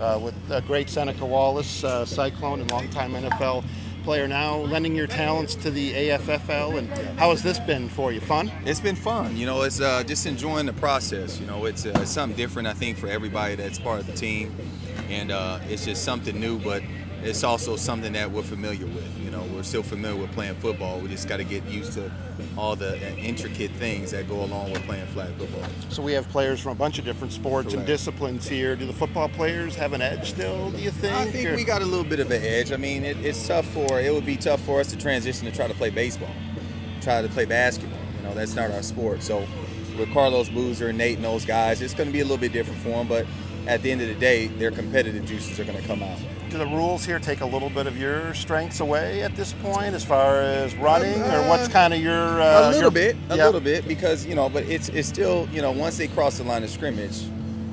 uh, with uh, great Seneca Wallace, uh, Cyclone and longtime NFL player now, lending your talents to the AFFL. And how has this been for you? Fun? It's been fun. You know, it's uh, just enjoying the process. You know, it's, uh, it's something different, I think, for everybody that's part of the team. And it's just something new, but it's also something that we're familiar with. You know, we're still familiar with playing football. We just got to get used to all the uh, intricate things that go along with playing flag football. So we have players from a bunch of different sports Correct. and disciplines here. Do the football players have an edge still? Do you think? I think or- we got a little bit of an edge. I mean, it, it's tough for it would be tough for us to transition to try to play baseball, try to play basketball. You know, that's not our sport. So with Carlos Boozer and Nate and those guys, it's going to be a little bit different for them. But at the end of the day, their competitive juices are going to come out. Do the rules here take a little bit of your strengths away at this point, as far as running, or what's Uh, kind of your? Uh, a little your- bit, a yeah. little bit, because you know, but it's it's still you know once they cross the line of scrimmage,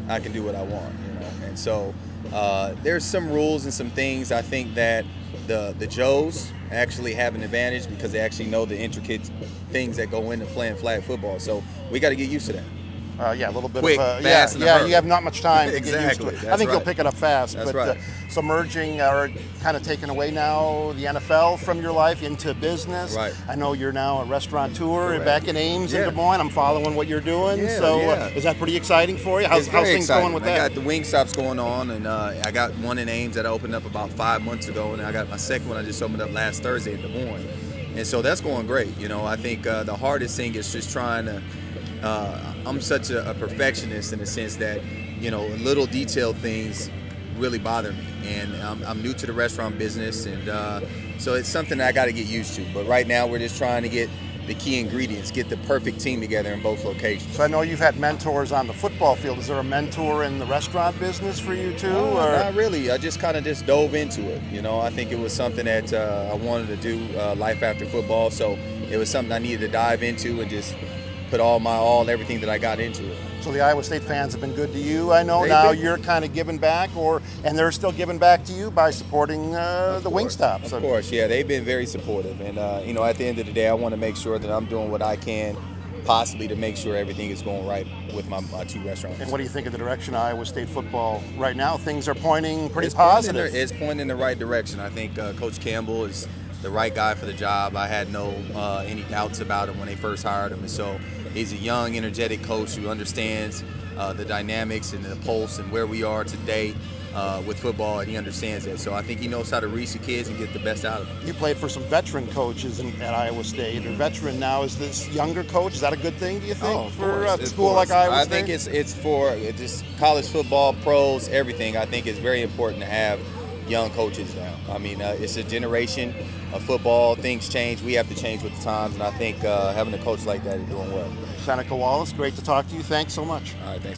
I can do what I want, you know, and so uh, there's some rules and some things I think that the the Joes actually have an advantage because they actually know the intricate things that go into playing flag football. So we got to get used to that. Uh, yeah, a little bit Quick, of a, fast, yeah, yeah. You have not much time to get used to Exactly, it. I think you'll pick it up fast. That's but right. uh, submerging or kind of taking away now the NFL from your life into business. Right. I know you're now a restaurateur Correct. back in Ames in Des Moines. I'm following what you're doing. Yeah, so yeah. Uh, is that pretty exciting for you? How's, how's things exciting. going with I that? got the Wingstops going on, and uh, I got one in Ames that I opened up about five months ago, and I got my second one I just opened up last Thursday in Des Moines, and so that's going great. You know, I think uh, the hardest thing is just trying to. Uh, I'm such a, a perfectionist in the sense that you know little detailed things really bother me, and I'm, I'm new to the restaurant business, and uh, so it's something I got to get used to. But right now, we're just trying to get the key ingredients, get the perfect team together in both locations. so I know you've had mentors on the football field. Is there a mentor in the restaurant business for you too? No, or not really. I just kind of just dove into it. You know, I think it was something that uh, I wanted to do, uh, life after football. So it was something I needed to dive into and just put all my all, everything that I got into it. So the Iowa State fans have been good to you. I know They've now been- you're kind of giving back, or and they're still giving back to you by supporting uh, the course, Wingstops. Of course, yeah, they've been very supportive, and uh, you know, at the end of the day, I want to make sure that I'm doing what I can, possibly to make sure everything is going right with my, my two restaurants. And what do you think of the direction of Iowa State football right now? Things are pointing pretty it's pointing positive. the- it's pointing in the right direction. I think uh, Coach Campbell is the right guy for the job. I had no uh, any doubts about him when they first hired him, and so he's a young, energetic coach who understands uh, the dynamics and the pulse and where we are today uh, with football, and he understands that. So I think he knows how to reach the kids and get the best out of them. you played for some veteran coaches in, at Iowa State. Your veteran now is this younger coach. Is that a good thing? Do you think Oh, of for course, a of school like. Iowa I State? I think it's it's for just college football, pros, everything. I think it's very important to have young coaches now. I mean, uh, it's a generation of football. Things change. We have to change with the times, and I think uh, having a coach like that is doing well. Seneca Wallace, great to talk to you. Thanks so much. All right, thanks.